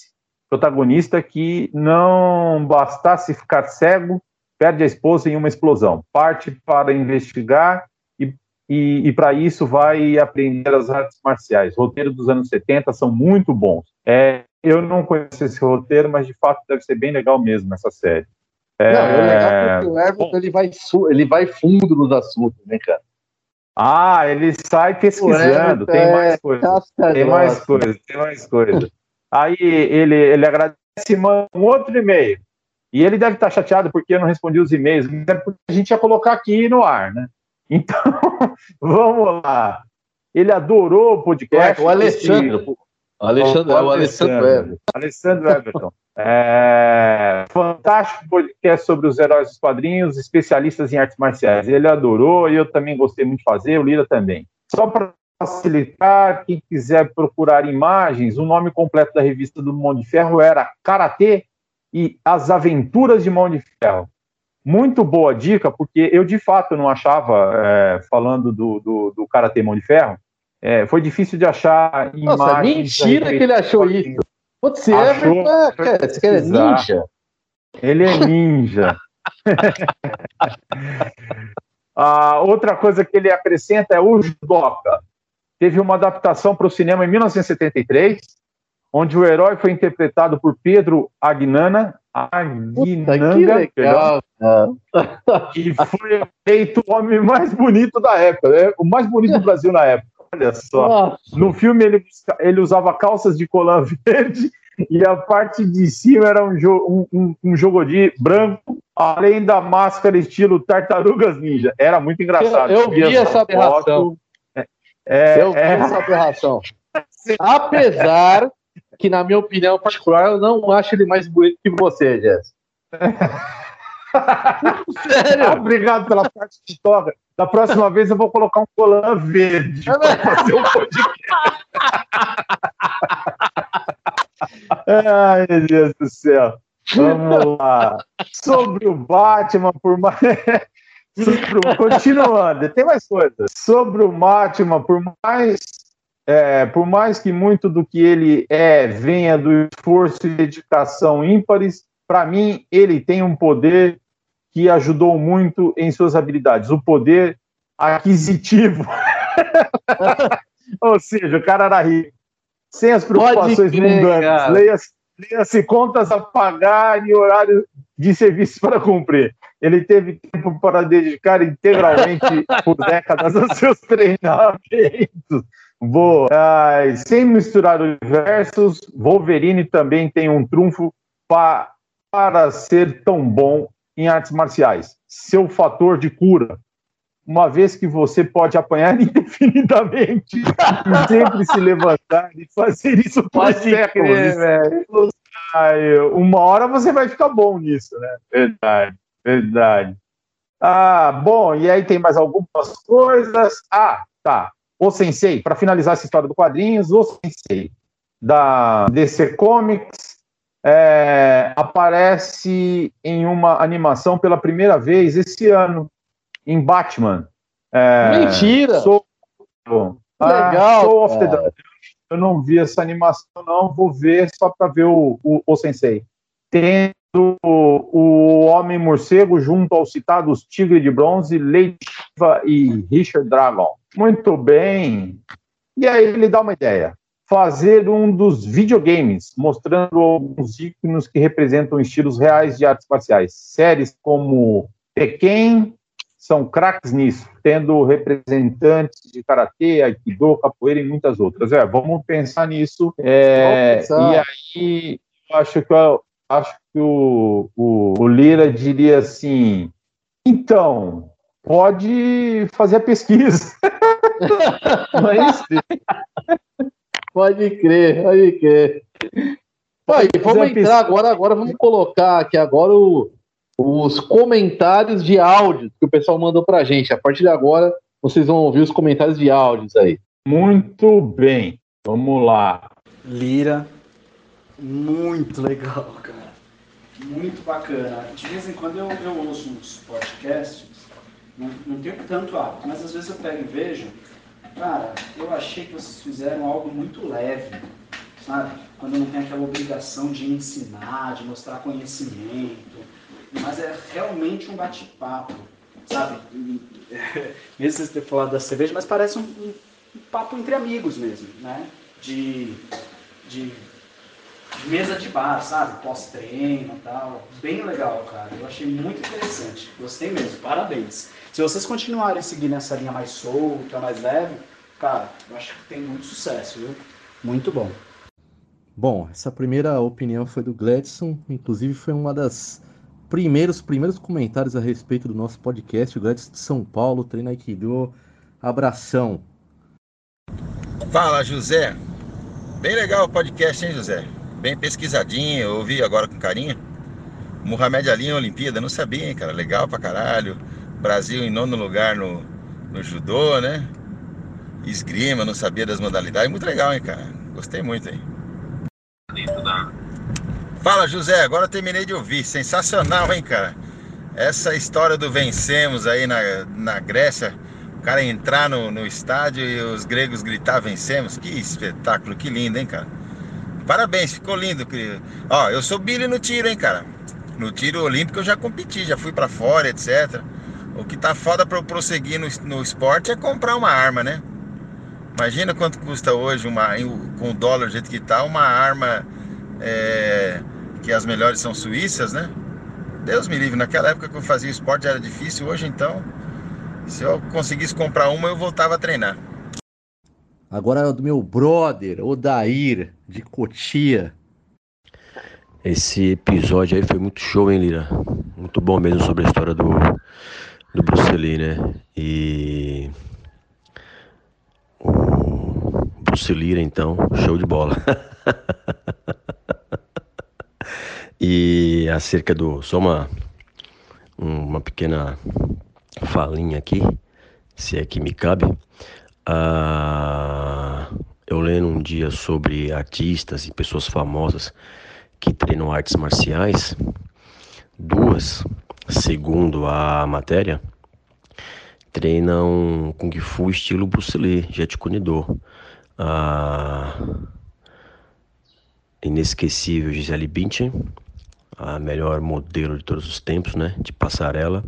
protagonista que não bastasse ficar cego, perde a esposa em uma explosão, parte para investigar e, e, e para isso vai aprender as artes marciais. Roteiro dos anos 70 são muito bons. É, eu não conheço esse roteiro, mas de fato deve ser bem legal mesmo essa série. É, não, é legal porque o Everton ele vai, ele vai fundo nos assuntos, né, cara? Ah, ele sai pesquisando, tem é mais coisa. Tem mais coisa, tem mais coisa. Aí ele, ele agradece e manda um outro e-mail. E ele deve estar chateado porque eu não respondi os e-mails, mas é porque a gente ia colocar aqui no ar, né? Então, *laughs* vamos lá. Ele adorou o podcast. É, o Alexandre. O Alexandre, o, o Alessandro Everton. Alessandro Everton. É, fantástico podcast sobre os heróis dos quadrinhos, especialistas em artes marciais. Ele adorou e eu também gostei muito de fazer, o Lira também. Só para facilitar, quem quiser procurar imagens, o nome completo da revista do Mão de Ferro era Karatê e as Aventuras de Mão de Ferro. Muito boa dica, porque eu de fato não achava, é, falando do, do, do Karatê Mão de Ferro, é, foi difícil de achar imagens. Nossa, mentira que ele achou isso. Putz, é, Achou, é, esse cara é ninja. Ele é ninja. A *laughs* *laughs* outra coisa que ele acrescenta é o judoca. Teve uma adaptação para o cinema em 1973, onde o herói foi interpretado por Pedro Agnana, Aguinanga, e foi eleito o homem mais bonito da época, né? o mais bonito do Brasil na época. Olha só. Nossa. No filme ele, ele usava calças de colã *laughs* verde e a parte de cima era um, jo um, um, jogo de branco, além da máscara estilo Tartarugas Ninja. Era muito engraçado. Eu, eu vi essa aberração. É, é, eu vi é... essa aberração. *laughs* Apesar que, na minha opinião particular, eu não acho ele mais bonito que você, Jess. Sério? *laughs* Obrigado pela parte de toga. Da próxima vez eu vou colocar um colã verde para fazer um podcast. *laughs* Ai, meu Deus do céu. Vamos lá. Sobre o Batman, por mais. Sobre... Continuando, tem mais coisas. Sobre o Batman, por mais. É, por mais que muito do que ele é venha do esforço e dedicação ímpares, para mim ele tem um poder que ajudou muito em suas habilidades, o poder aquisitivo. *laughs* Ou seja, o cara era rico, sem as preocupações mundanas. Leia-se leia contas a pagar e horário de serviços para cumprir. Ele teve tempo para dedicar integralmente *laughs* por décadas aos seus treinamentos. Boa. Ai, sem misturar universos, Wolverine também tem um trunfo pa para ser tão bom em artes marciais, seu fator de cura. Uma vez que você pode apanhar *laughs* indefinidamente e sempre se levantar e fazer isso por séculos. Crer, uma hora você vai ficar bom nisso, né? Verdade, verdade. Ah, bom, e aí tem mais algumas coisas. Ah, tá. O Sensei, para finalizar essa história do quadrinhos, o Sensei da DC Comics é, aparece em uma animação pela primeira vez esse ano, em Batman. É, Mentira! Sou, ah, Legal! Soul of the Eu não vi essa animação, não. Vou ver só para ver o, o, o, Sensei. Tem o Homem Morcego junto aos citados Tigre de Bronze, Shiva e Richard Dragon. Muito bem. E aí ele dá uma ideia. Fazer um dos videogames, mostrando alguns íconos que representam estilos reais de artes marciais. Séries como Tekken são craques nisso, tendo representantes de karatê, aikido, capoeira e muitas outras. É, vamos pensar nisso. É, e aí, eu acho que eu, acho que o, o, o Lira diria assim: então, pode fazer a pesquisa. *laughs* É? Pode crer, pode crer. Vamos entrar agora, agora vamos colocar aqui agora o, os comentários de áudio que o pessoal mandou pra gente. A partir de agora, vocês vão ouvir os comentários de áudios aí. Muito bem, vamos lá. Lira, muito legal, cara. Muito bacana. De vez em quando eu, eu ouço uns podcasts, não, não tenho tanto hábito, mas às vezes eu pego e vejo. Cara, eu achei que vocês fizeram algo muito leve, sabe? Quando não tem aquela obrigação de ensinar, de mostrar conhecimento, mas é realmente um bate-papo, sabe? *laughs* Mesmo vocês terem falado da cerveja, mas parece um, um, um papo entre amigos mesmo, né? De, de mesa de bar, sabe? Pós-treino e tal. Bem legal, cara. Eu achei muito interessante. Gostei mesmo. Parabéns. Se vocês continuarem seguindo essa linha mais solta, mais leve, cara, eu acho que tem muito sucesso, viu? Muito bom. Bom, essa primeira opinião foi do Gladson, inclusive foi uma das primeiros primeiros comentários a respeito do nosso podcast, o de São Paulo, treina Aikido. Abração. Fala, José. Bem legal o podcast, hein, José? bem pesquisadinho, eu ouvi agora com carinho. Mohamed Ali em Olimpíada, não sabia, hein, cara? Legal pra caralho. Brasil em nono lugar no, no judô, né? Esgrima, não sabia das modalidades. Muito legal, hein, cara? Gostei muito, hein? Fala, José. Agora terminei de ouvir. Sensacional, hein, cara? Essa história do vencemos aí na, na Grécia. O cara entrar no, no estádio e os gregos gritar vencemos. Que espetáculo, que lindo, hein, cara? Parabéns, ficou lindo, querido. Ó, eu sou Billy no tiro, hein, cara. No tiro olímpico eu já competi, já fui para fora, etc. O que tá foda para eu prosseguir no, no esporte é comprar uma arma, né? Imagina quanto custa hoje, uma, com o dólar do jeito que tá, uma arma é, que as melhores são suíças, né? Deus me livre, naquela época que eu fazia esporte era difícil, hoje então, se eu conseguisse comprar uma, eu voltava a treinar. Agora é do meu brother, Odair, de Cotia. Esse episódio aí foi muito show, hein, Lira? Muito bom mesmo sobre a história do, do Bruce Lee, né? E. O Bruce Lee, então, show de bola. *laughs* e acerca do. Só uma, uma pequena falinha aqui, se é que me cabe. Ah, eu lendo um dia sobre artistas e pessoas famosas que treinam artes marciais, duas, segundo a matéria, treinam Kung Fu estilo Bruce Lee, Jet Kune Do. A inesquecível Gisele Bündchen, a melhor modelo de todos os tempos, né, de passarela.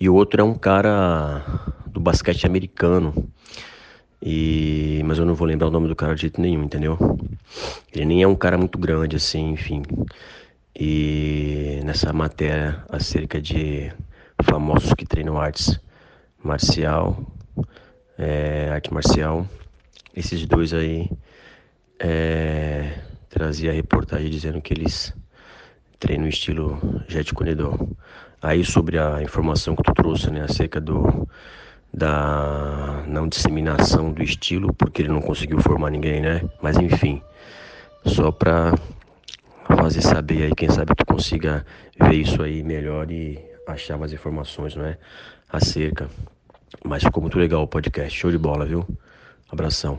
E o outro é um cara do basquete americano, e, mas eu não vou lembrar o nome do cara de jeito nenhum, entendeu? Ele nem é um cara muito grande, assim, enfim. E nessa matéria acerca de famosos que treinam artes marcial, é, arte marcial, esses dois aí é, trazia a reportagem dizendo que eles treinam estilo Jet Corredor. Aí sobre a informação que tu trouxe, né, acerca do da não disseminação do estilo, porque ele não conseguiu formar ninguém, né? Mas enfim, só para fazer saber aí, quem sabe tu consiga ver isso aí melhor e achar mais informações, não é? Acerca. Mas ficou muito legal o podcast, show de bola, viu? Abração.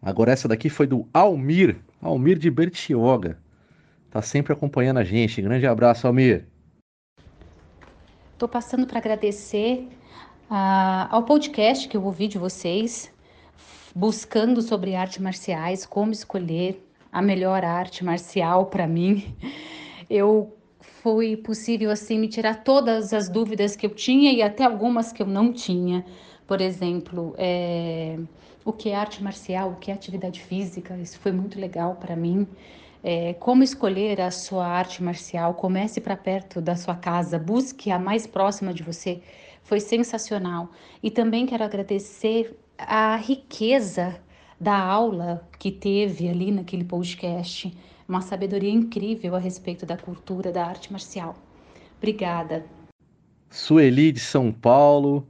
Agora essa daqui foi do Almir, Almir de Bertioga. Tá sempre acompanhando a gente. Grande abraço, Almir. Tô passando para agradecer ah, ao podcast que eu ouvi de vocês, buscando sobre artes marciais, como escolher a melhor arte marcial para mim. eu foi possível assim me tirar todas as dúvidas que eu tinha e até algumas que eu não tinha. Por exemplo, é, o que é arte marcial, o que é atividade física, isso foi muito legal para mim. É, como escolher a sua arte marcial? Comece para perto da sua casa, busque a mais próxima de você. Foi sensacional. E também quero agradecer a riqueza da aula que teve ali naquele podcast. Uma sabedoria incrível a respeito da cultura da arte marcial. Obrigada. Sueli de São Paulo,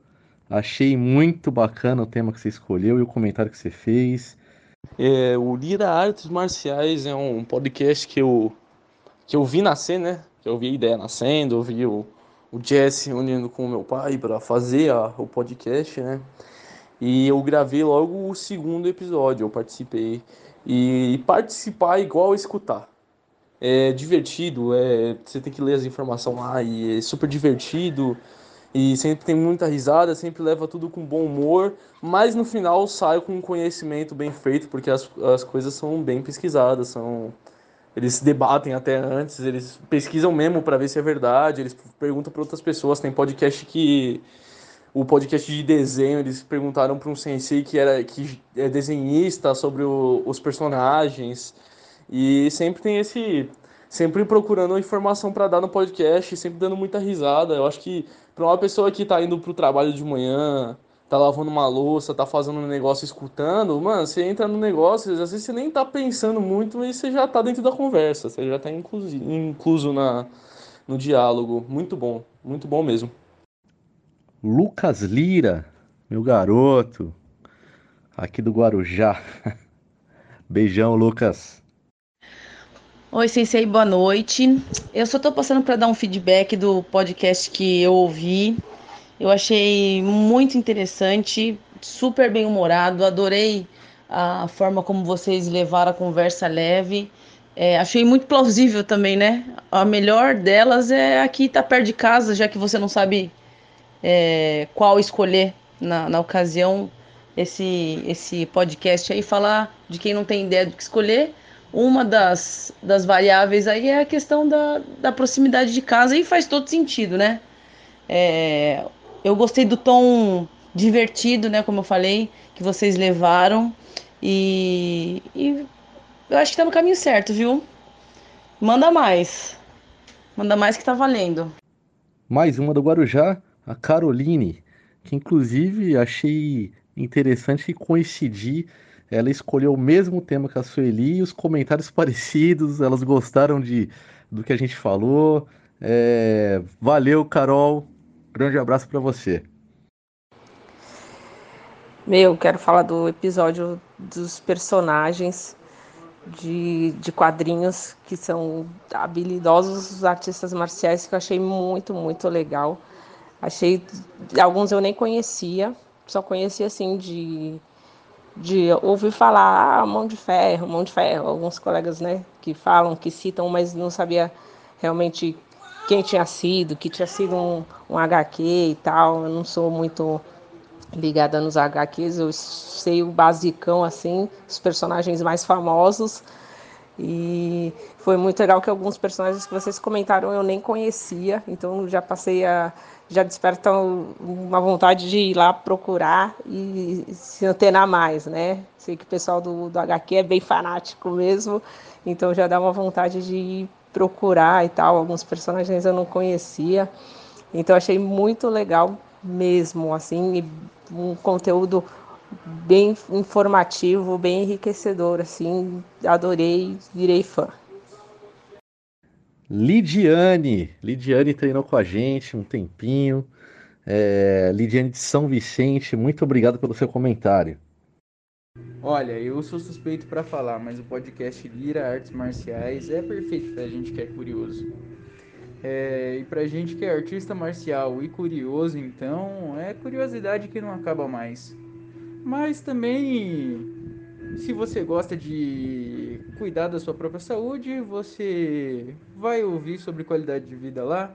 achei muito bacana o tema que você escolheu e o comentário que você fez. É, o Lira Artes Marciais é um podcast que eu, que eu vi nascer, né? Que eu vi a ideia nascendo, eu vi o, o Jesse unindo com o meu pai para fazer a, o podcast, né? E eu gravei logo o segundo episódio, eu participei. E, e participar é igual escutar. É divertido, é, você tem que ler as informações lá e é super divertido e sempre tem muita risada, sempre leva tudo com bom humor, mas no final sai com um conhecimento bem feito, porque as, as coisas são bem pesquisadas, são eles debatem até antes, eles pesquisam mesmo para ver se é verdade, eles perguntam para outras pessoas, tem podcast que o podcast de desenho, eles perguntaram para um sensei que era que é desenhista sobre o, os personagens e sempre tem esse sempre procurando informação para dar no podcast, sempre dando muita risada. Eu acho que para uma pessoa que tá indo pro trabalho de manhã, tá lavando uma louça, tá fazendo um negócio escutando, mano, você entra no negócio, às vezes você nem tá pensando muito, mas você já tá dentro da conversa, você já tá incluso, incluso na, no diálogo. Muito bom, muito bom mesmo. Lucas Lira, meu garoto, aqui do Guarujá. *laughs* Beijão, Lucas. Oi, Sensei, boa noite. Eu só tô passando para dar um feedback do podcast que eu ouvi. Eu achei muito interessante, super bem humorado, adorei a forma como vocês levaram a conversa leve. É, achei muito plausível também, né? A melhor delas é aqui tá perto de casa, já que você não sabe é, qual escolher na, na ocasião. Esse, esse podcast aí falar de quem não tem ideia do que escolher uma das, das variáveis aí é a questão da, da proximidade de casa e faz todo sentido, né? É, eu gostei do tom divertido, né? Como eu falei, que vocês levaram e, e eu acho que tá no caminho certo, viu? Manda mais. Manda mais que tá valendo. Mais uma do Guarujá, a Caroline, que inclusive achei interessante coincidir ela escolheu o mesmo tema que a Sueli, os comentários *laughs* parecidos, elas gostaram de, do que a gente falou. É, valeu, Carol. Grande abraço para você. Meu, quero falar do episódio dos personagens de, de quadrinhos que são habilidosos os artistas marciais que eu achei muito, muito legal. Achei alguns eu nem conhecia, só conhecia assim de de ouvir falar, ah, mão de ferro, mão de ferro, alguns colegas, né, que falam, que citam, mas não sabia realmente quem tinha sido, que tinha sido um, um HQ e tal. Eu não sou muito ligada nos HQs, eu sei o basicão assim, os personagens mais famosos. E foi muito legal que alguns personagens que vocês comentaram eu nem conhecia, então já passei a já despertam uma vontade de ir lá procurar e se antenar mais, né? Sei que o pessoal do, do HQ é bem fanático mesmo, então já dá uma vontade de ir procurar e tal. Alguns personagens eu não conhecia, então achei muito legal mesmo, assim, um conteúdo bem informativo, bem enriquecedor, assim, adorei, virei fã. Lidiane. Lidiane treinou com a gente um tempinho. É, Lidiane de São Vicente, muito obrigado pelo seu comentário. Olha, eu sou suspeito para falar, mas o podcast Lira Artes Marciais é perfeito pra gente que é curioso. É, e pra gente que é artista marcial e curioso, então, é curiosidade que não acaba mais. Mas também se você gosta de cuidar da sua própria saúde, você vai ouvir sobre qualidade de vida lá.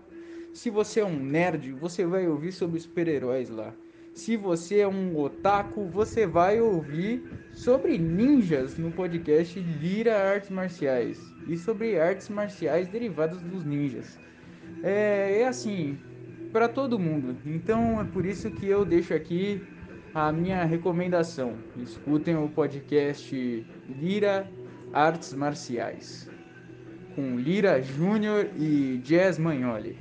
Se você é um nerd, você vai ouvir sobre super-heróis lá. se você é um otaku, você vai ouvir sobre ninjas no podcast Lira Artes Marciais e sobre artes marciais derivadas dos ninjas. É, é assim, para todo mundo. Então é por isso que eu deixo aqui a minha recomendação. Escutem o podcast Lira Artes Marciais com Lira Júnior e Jazz Magnoli.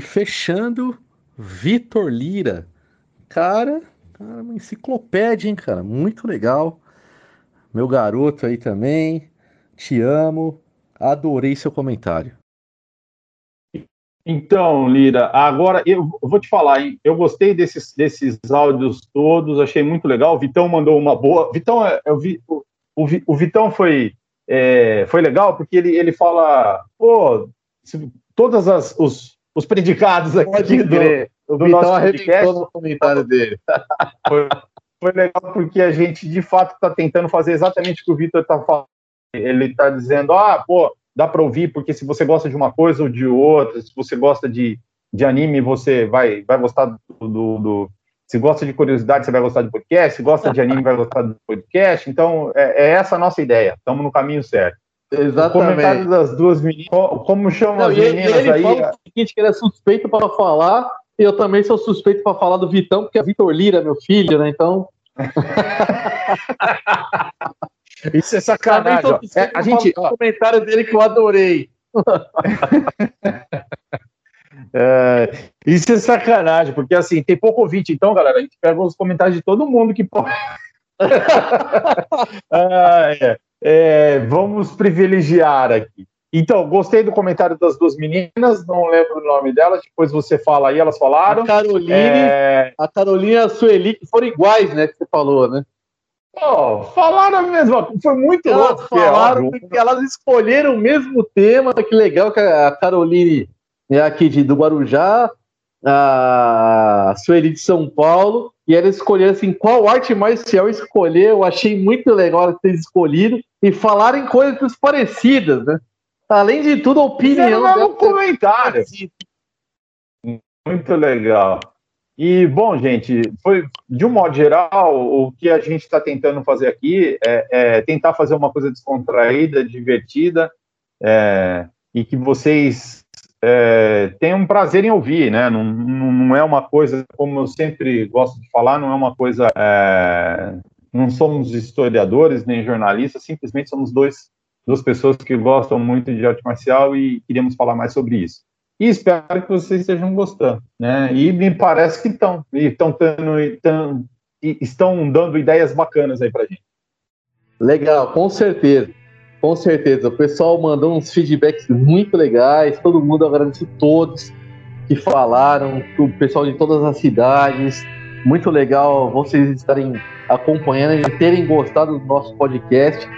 E fechando, Vitor Lira. Cara, cara, uma enciclopédia, hein, cara? Muito legal. Meu garoto aí também. Te amo. Adorei seu comentário. Então, Lira, agora eu vou te falar, hein? Eu gostei desses, desses áudios todos, achei muito legal. O Vitão mandou uma boa. Vitão, é, eu vi, o, o Vitão foi, é, foi legal porque ele, ele fala, pô, todas as, os, os predicados aqui do, do Vitão nosso podcast. no comentário dele. *laughs* Foi, foi legal porque a gente, de fato, está tentando fazer exatamente o que o Vitor está falando. Ele está dizendo, ah, pô, dá para ouvir, porque se você gosta de uma coisa ou de outra, se você gosta de, de anime, você vai, vai gostar do, do, do- Se gosta de curiosidade, você vai gostar de podcast. Se gosta de anime, vai gostar do podcast. Então, é, é essa a nossa ideia. Estamos no caminho certo. O comentário Exatamente. das duas meninas. co- Como chamam Não, as meninas ele aí? fala o seguinte, que ele é suspeito para falar, e eu também sou suspeito para falar do Vitão, porque é Vitor Lira, meu filho, né? Então. *laughs* Isso é sacanagem. ó. É, a gente, falar do comentário dele que eu adorei. *laughs* É, isso é sacanagem, porque assim, tem pouco ouvinte, então, galera, a gente pega os comentários de todo mundo que pode. *laughs* Ah, é. É, vamos privilegiar aqui. Então, gostei do comentário das duas meninas, não lembro o nome delas, depois você fala aí, elas falaram. A Caroline, É, a Caroline e a Sueli, que foram iguais, né? Que você falou, né? pô, falaram a mesma coisa, foi muito Elas louco. falaram porque elas escolheram o mesmo tema. Que legal que a Caroline é aqui de, do Guarujá, a Sueli de São Paulo, e ela escolheu assim, qual arte marcial escolher. Eu achei muito legal ter escolhido e falarem coisas parecidas, né? Além de tudo, a opinião dela é comentário. Muito legal. E, bom, gente, foi de um modo geral, o que a gente está tentando fazer aqui é, é tentar fazer uma coisa descontraída, divertida, é, e que vocês é, tenham prazer em ouvir, né? Não, não, não é uma coisa, como eu sempre gosto de falar, não é uma coisa. é, não somos historiadores nem jornalistas, simplesmente somos dois, duas pessoas que gostam muito de arte marcial e queríamos falar mais sobre isso. E espero que vocês estejam gostando, né? E me parece que estão, e estão tendo, e tão- e estão dando ideias bacanas aí pra gente. Legal, com certeza. Com certeza. O pessoal mandou uns feedbacks muito legais. Todo mundo agradece todos que falaram, o pessoal de todas as cidades. Muito legal vocês estarem acompanhando e terem gostado do nosso podcast.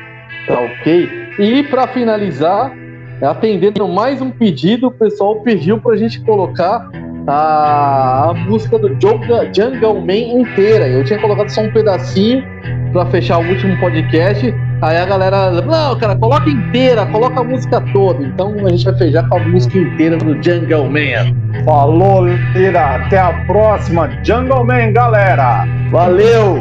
Tá ok? E para finalizar, atendendo mais um pedido, o pessoal pediu para a gente colocar a, a música do Jungle, Jungle Man inteira. Eu tinha colocado só um pedacinho para fechar o último podcast. Aí a galera, não, cara, coloca inteira, coloca a música toda. Então a gente vai fechar com a música inteira do Jungle Man. Falou, Lira, até a próxima. Jungle Man, galera! Valeu!